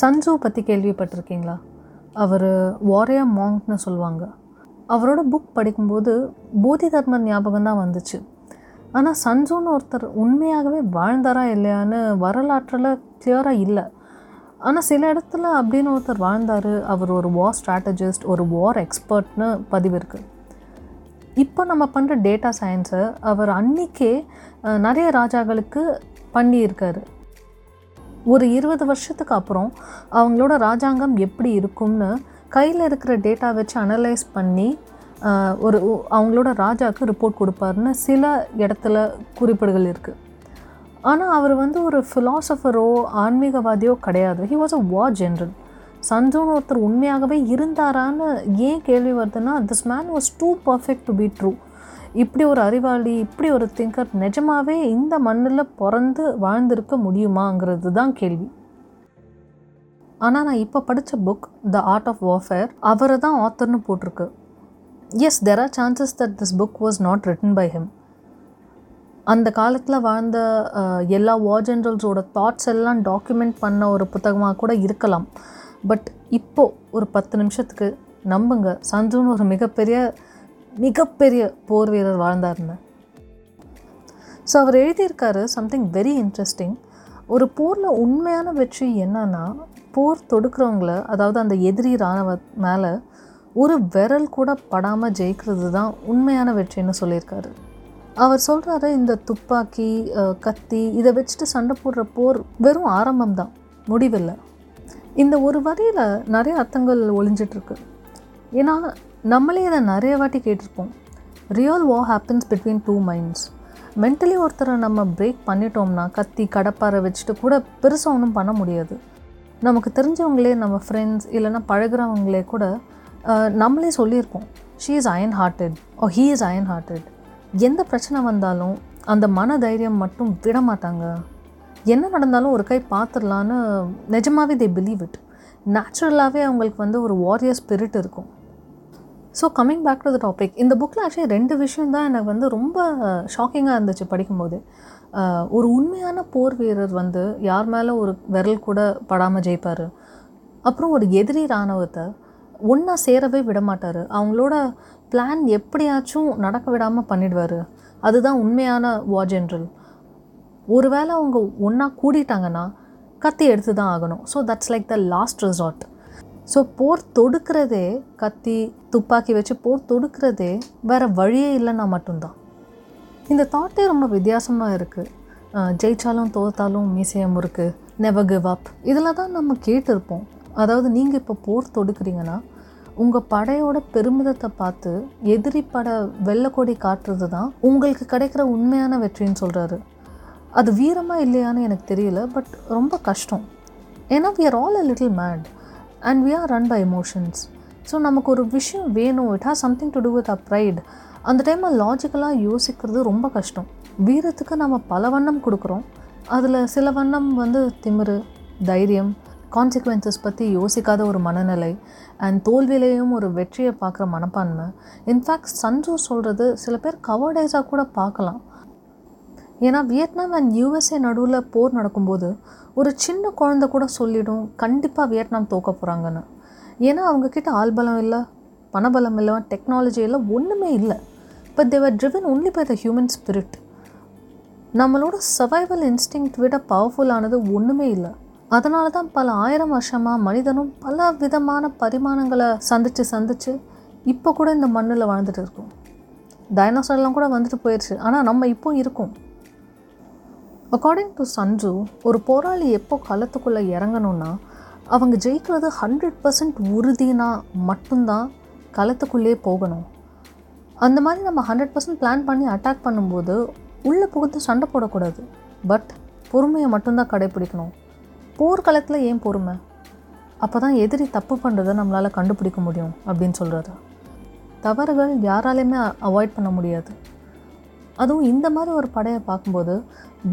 சன்சு பற்றி கேள்விப்பட்டிருக்கீங்களா? அவர் வாரியர் மாங்க்னு சொல்லுவாங்க. அவரோட புக் படிக்கும்போது போதி தர்ம ஞாபகம் தான் வந்துச்சு. ஆனால் சன்ஜூன்னு ஒருத்தர் உண்மையாகவே வாழ்ந்தாரா இல்லையான்னு வரலாற்றில் கிளியராக இல்லை. ஆனால் சில இடத்துல அப்படின்னு ஒருத்தர் வாழ்ந்தார். அவர் ஒரு வார் ஸ்ட்ராட்டஜிஸ்ட் ஒரு வார் எக்ஸ்பர்ட்னு பதிவு இருக்குது இப்போ நம்ம பண்ணுற டேட்டா சயின்ஸை அவர் அன்றைக்கே நிறைய ராஜாக்களுக்கு பண்ணியிருக்காரு. ஒரு இருபது வருஷத்துக்கு அப்புறம் அவங்களோட ராஜாங்கம் எப்படி இருக்கும்னு கையில் இருக்கிற டேட்டா வச்சு அனலைஸ் பண்ணி ஒரு அவங்களோட ராஜாவுக்கு ரிப்போர்ட் கொடுப்பாருன்னு சில இடத்துல குறிப்புகள் இருக்குது ஆனால் அவர் வந்து ஒரு ஃபிலாசபரோ ஆன்மீகவாதியோ கிடையாது. He was a war general சன்ஜோன்னு ஒருத்தர் உண்மையாகவே இருந்தாரான்னு ஏன் கேள்வி வருதுன்னா this man was too perfect to be true இப்படி ஒரு அறிவாளி இப்படி ஒரு திங்கர் நிஜமாவே இந்த மண்ணில் பிறந்து வாழ்ந்திருக்க முடியுமாங்கிறது தான் கேள்வி. ஆனால் நான் இப்போ படித்த book the art of warfare அவரை தான் ஆத்தர்னு போட்டிருக்கு. Yes there are chances that this book was not written by him அந்த காலத்தில் வாழ்ந்த எல்லா வார் ஜென்ரல்ஸோட தாட்ஸ் எல்லாம் டாக்குமெண்ட் பண்ண ஒரு புத்தகமாக கூட இருக்கலாம். பட் இப்போ ஒரு பத்து நிமிஷத்துக்கு நம்புங்க. சந்துன்னு ஒரு மிகப்பெரிய மிகப்பெரிய போர் வீரர் வாழ்ந்தாருன்னு. ஸோ அவர் எழுதியிருக்காரு சம்திங் வெரி இன்ட்ரெஸ்டிங் ஒரு போரில் உண்மையான வெற்றி என்னன்னா போர் தொடுக்கிறவங்கள அதாவது அந்த எதிரி இராணுவ மேலே ஒரு விரல் கூட படாமல் ஜெயிக்கிறது தான் உண்மையான வெற்றின்னு சொல்லியிருக்காரு. அவர் சொல்கிறாரு இந்த துப்பாக்கி கத்தி இதை வச்சுட்டு சண்டை போடுற போர் வெறும் ஆரம்பம் தான் முடிவில்லை. இந்த ஒரு வரியில் நிறைய அர்த்தங்கள் ஒளிஞ்சிட்ருக்கு. ஏன்னா நம்மளே இதை நிறைய வாட்டி கேட்டிருப்போம். Real war happens between two minds mentally ஒருத்தரை நம்ம பிரேக் பண்ணிட்டோம்னா கத்தி கடப்பாரை வச்சுட்டு கூட பெருசாக ஒன்றும் பண்ண முடியாது. நமக்கு தெரிஞ்சவங்களே நம்ம ஃப்ரெண்ட்ஸ் இல்லைன்னா பழகுறவங்களே கூட நம்மளே சொல்லியிருப்போம். She is iron hearted or he is iron hearted எந்த பிரச்சனை வந்தாலும் அந்த மன தைரியம் மட்டும் விட மாட்டாங்க. என்ன நடந்தாலும் ஒரு கை பார்த்துடலான்னு நிஜமாவே தே பிலீவ் இட் நேச்சுரலாகவே அவங்களுக்கு வந்து ஒரு வாரியர் ஸ்பிரிட் இருக்கும். So coming back to the topic இந்த புக்கில் ஆக்சுவலி ரெண்டு விஷயம் தான் எனக்கு வந்து ரொம்ப ஷாக்கிங்காக இருந்துச்சு படிக்கும்போது. ஒரு உண்மையான போர் வீரர் வந்து யார் மேலே ஒரு விரல் கூட படாமல் ஜெயிப்பார்? அப்புறம் ஒரு எதிரி இராணுவத்தை ஒன்றா சேரவே விட மாட்டார் அவங்களோட பிளான் எப்படியாச்சும் நடக்க விடாமல் பண்ணிடுவார். அதுதான் உண்மையான வார் ஜென்ரல் ஒருவேளை அவங்க ஒன்றா கூடிட்டாங்கன்னா கத்தி எடுத்து தான் ஆகணும். So that's like the last resort so போர் தொடுக்கிறதே கத்தி துப்பாக்கி வச்சு போர் தொடுக்கிறதே வேறு வழியே இல்லைன்னா மட்டும்தான். இந்த தாட்டே ரொம்ப வித்தியாசமாக இருக்குது ஜெயிச்சாலும் தோத்தாலும் மீசையம் முறுக்கு நெவர் கிவ் அப் இதில் தான் நம்ம கேட்டிருப்போம். அதாவது நீங்கள் இப்போ போர் தொடுக்கிறீங்கன்னா உங்கள் படையோட பெருமிதத்தை பார்த்து எதிரி பட வெள்ளக்கொடி காட்டுறது தான் உங்களுக்கு கிடைக்கிற உண்மையான வெற்றின்னு சொல்கிறாரு அது வீரமாக இல்லையான்னு எனக்கு தெரியல பட் ரொம்ப கஷ்டம். ஏன்னா we are all a little mad and we are run by emotions so நமக்கு ஒரு விஷயம் வேணும் it has something to do with a pride அந்த டைமில் லாஜிக்கலாக யோசிக்கிறது ரொம்ப கஷ்டம். வீரத்துக்கு நம்ம பல வண்ணம் கொடுக்குறோம். அதில் சில வண்ணம் வந்து திமிரு தைரியம் கான்சிக்வன்சஸ் பற்றி யோசிக்காத ஒரு மனநிலை அண்ட் தோல்வியிலையும் ஒரு வெற்றியை பார்க்குற மனப்பான்மை. இன்ஃபேக்ட் சஞ்சு சொல்கிறது சில பேர் கவர்டைஸாக கூட பார்க்கலாம். ஏன்னா வியட்நாம் அண்ட் யூஎஸ்ஏ நடுவில் போர் நடக்கும்போது ஒரு சின்ன குழந்தை கூட சொல்லிடும் கண்டிப்பாக வியட்நாம் தோக்க போகிறாங்கன்னு ஏன்னா அவங்கக்கிட்ட ஆள்பலம் இல்லை பணபலம் இல்லை டெக்னாலஜி இல்லை ஒன்றுமே இல்லை. But they were driven only by the human spirit நம்மளோட சர்வைவல் இன்ஸ்டிங் விட பவர்ஃபுல்லானது ஒன்றுமே இல்லை. அதனால தான் பல ஆயிரம் வருஷமாக மனிதனும் பல விதமான பரிமாணங்களை சந்தித்து சந்தித்து இப்போ கூட இந்த மண்ணில் வாழ்ந்துட்டு இருக்கும். டைனோசர்லாம் கூட வந்துட்டு போயிடுச்சு ஆனால் நம்ம இப்போ இருக்கோம். அக்கார்டிங் டு சஞ்சு ஒரு போராளி எப்போ களத்துக்குள்ளே இறங்கணும்னா அவங்க ஜெயிக்கிறது ஹண்ட்ரட் பர்சன்ட் உறுதினா மட்டும்தான் களத்துக்குள்ளே போகணும். அந்த மாதிரி நம்ம ஹண்ட்ரட் பர்சன்ட் பிளான் பண்ணி அட்டாக் பண்ணும்போது உள்ளே புகுந்து சண்டை போடக்கூடாது. பட் பொறுமையை மட்டும்தான் கடைப்பிடிக்கணும். போர்க்களத்தில் ஏன் பொறுமை? அப்போ தான் எதிரி தப்பு பண்ணுறதை நம்மளால் கண்டுபிடிக்க முடியும் அப்படின்னு சொல்கிறாரு தவறுகள் யாராலையுமே அவாய்ட் பண்ண முடியாது. அதுவும் இந்த மாதிரி ஒரு படையை பார்க்கும்போது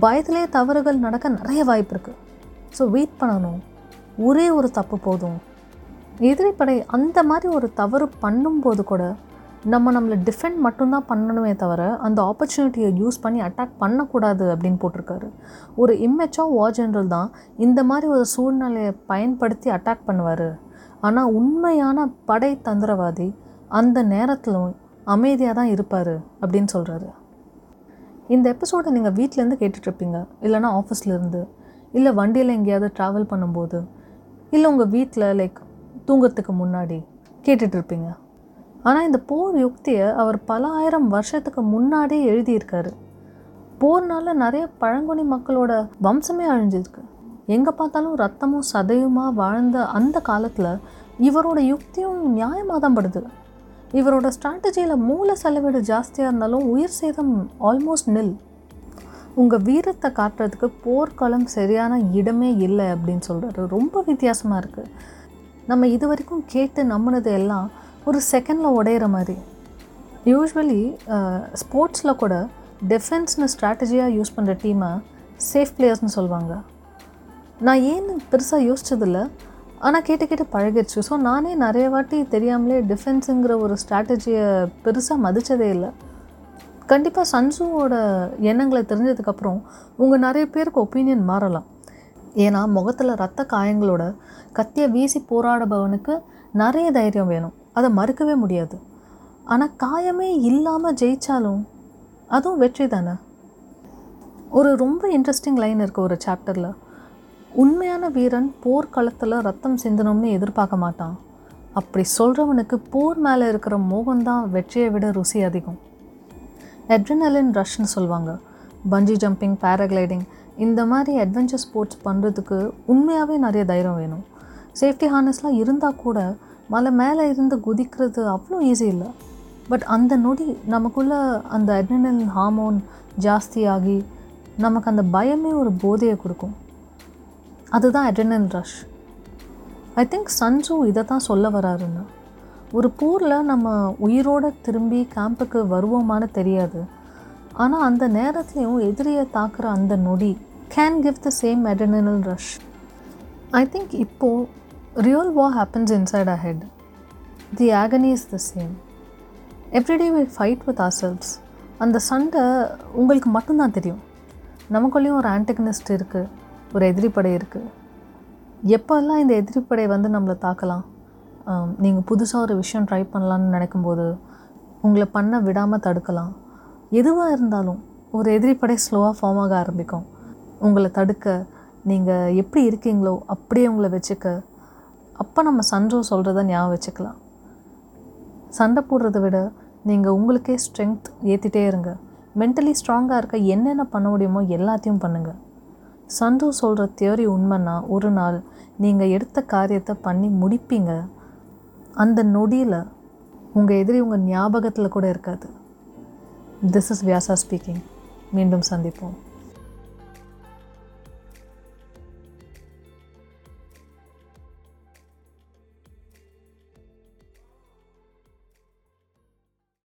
பயத்திலே தவறுகள் நடக்க நிறைய வாய்ப்பு இருக்குது ஸோ வெயிட் பண்ணணும். ஒரே ஒரு தப்பு போதும். எதிரிப்படை அந்த மாதிரி ஒரு தவறு பண்ணும்போது கூட நம்ம நம்மளை டிஃபெண்ட் மட்டும்தான் பண்ணணுமே தவிர அந்த ஆப்பர்ச்சுனிட்டியை யூஸ் பண்ணி அட்டாக் பண்ணக்கூடாது அப்படின்னு போட்டிருக்காரு. ஒரு இம்மெச்சா வார் ஜென்ரல் தான் இந்த மாதிரி ஒரு சூழ்நிலையை பயன்படுத்தி அட்டாக் பண்ணுவார். ஆனால் உண்மையான படை தந்திரவாதி அந்த நேரத்திலும் அமைதியாக தான் இருப்பார் அப்படின்னு சொல்கிறாரு இந்த எபிசோடை நீங்கள் வீட்டிலேருந்து கேட்டுட்ருப்பீங்க. இல்லைனா ஆஃபீஸ்லேருந்து இல்லை வண்டியில் எங்கேயாவது ட்ராவல் பண்ணும்போது. இல்லை உங்கள் வீட்டில் லைக் தூங்கிறதுக்கு முன்னாடி கேட்டுட்ருப்பீங்க. ஆனால் இந்த போர் யுக்தியை அவர் பல ஆயிரம் வருஷத்துக்கு முன்னாடியே எழுதியிருக்காரு. போர்னால் நிறைய பழங்குடி மக்களோட வம்சமே அழிஞ்சிருக்கு. எங்கே பார்த்தாலும் ரத்தமும் சதையுமா வாழ்ந்த அந்த காலத்தில் இவரோட யுக்தியும் நியாயமாக தான் படுது. இவரோட ஸ்ட்ராட்டஜியில் மூல செலவீடு ஜாஸ்தியாக இருந்தாலும் உயிர் சேதம் ஆல்மோஸ்ட் நில் உங்கள் வீரத்தை காட்டுறதுக்கு போர்க்களம் சரியான இடமே இல்லை அப்படின்னு சொல்கிறாரு ரொம்ப வித்தியாசமாக இருக்குது நம்ம இது வரைக்கும் கேட்டு நம்பினது எல்லாம் ஒரு செகண்டில் உடையிற மாதிரி. யூஸ்வலி ஸ்போர்ட்ஸில் கூட டிஃபென்ஸ்னு ஸ்ட்ராட்டஜியாக யூஸ் பண்ணுற டீமை சேஃப் பிளேயர்ஸ்னு சொல்லுவாங்க நான் ஏன்னு பெருசாக யோசிச்சதில்லை. ஆனால் கேட்டு கேட்டு பழகிடுச்சு ஸோ நானே நிறைய வாட்டி தெரியாமலே டிஃபென்ஸுங்கிற ஒரு ஸ்ட்ராட்டஜியை பெருசாக மதித்ததே இல்லை. கண்டிப்பாக சன்சுவோட எண்ணங்களை தெரிஞ்சதுக்கப்புறம் உங்கள் நிறைய பேருக்கு ஒப்பீனியன் மாறலாம். ஏன்னா முகத்தில் ரத்த காயங்களோட கத்தியை வீசி போராடுபவனுக்கு நிறைய தைரியம் வேணும். அதை மறுக்கவே முடியாது. ஆனால் காயமே இல்லாமல் ஜெயித்தாலும் அதுவும் வெற்றி தானே ஒரு ரொம்ப இன்ட்ரெஸ்டிங் லைன் இருக்குது ஒரு சாப்டரில் உண்மையான வீரன் போர்க்களத்தில் ரத்தம் சிந்தணும்னு எதிர்பார்க்க மாட்டான். அப்படி சொல்கிறவனுக்கு போர் மேலே இருக்கிற மோகம்தான் வெற்றியை விட ருசி அதிகம். அட்ரினலின் ரஷ்னு சொல்லுவாங்க. பஞ்சி ஜம்பிங் பேராகிளைடிங் இந்த மாதிரி அட்வென்ச்சர் ஸ்போர்ட்ஸ் பண்ணுறதுக்கு உண்மையாகவே நிறைய தைரியம் வேணும். சேஃப்டி ஹார்னஸ்லாம் இருந்தால் கூட மலை மேலே இருந்து குதிக்கிறது அவ்வளோ ஈஸி இல்லை. பட் அந்த நொடி நமக்குள்ளே அந்த அட்ரினல் ஹார்மோன் ஜாஸ்தியாகி நமக்கு அந்த பயமே ஒரு போதையை கொடுக்கும். அதுதான் adrenaline rush I think Sun Tzu இதை தான் சொல்ல வராருன்னு ஒரு போரில் நம்ம உயிரோடு திரும்பி கேம்புக்கு வருவோமான்னு தெரியாது. ஆனால் அந்த நேரத்துலையும் எதிரியை தாக்குற அந்த நொடி can give the same adrenaline rush I think இப்போது real war happens inside a head the agony is the same everyday we fight with ourselves அந்த சண்டை உங்களுக்கு மட்டும்தான் தெரியும். நமக்குள்ளேயும் ஒரு ஆன்டகனிஸ்ட் இருக்குது ஒரு எதிரிப்படை இருக்குது எப்போல்லாம் இந்த எதிரிப்படை வந்து நம்மளை தாக்கலாம்? நீங்கள் புதுசாக ஒரு விஷயம் ட்ரை பண்ணலான்னு நினைக்கும்போது உங்களை பண்ண விடாமல் தடுக்கலாம். எதுவாக இருந்தாலும் ஒரு எதிரிப்படை ஸ்லோவாக ஃபார்ம் ஆக ஆரம்பிக்கும். உங்களை தடுக்க நீங்கள் எப்படி இருக்கீங்களோ அப்படியே உங்களை வச்சுக்க. அப்போ நம்ம சன்றோ சொல்கிறத ஞாபகம் வச்சுக்கலாம். சண்டை போடுறத விட நீங்கள் உங்களுக்கே ஸ்ட்ரென்த் ஏற்றிட்டே இருங்க. மென்டலி ஸ்ட்ராங்காக இருக்க என்னென்ன பண்ண முடியுமோ எல்லாத்தையும் பண்ணுங்கள் சந்து சொல்கிற தியரி உண்மைன்னா ஒரு நாள் நீங்கள் எடுத்த காரியத்தை பண்ணி முடிப்பீங்க. அந்த நொடியில் உங்கள் எதிரி உங்கள் ஞாபகத்தில் கூட இருக்காது. திஸ் இஸ் வியாசா ஸ்பீக்கிங் மீண்டும் சந்திப்போம்.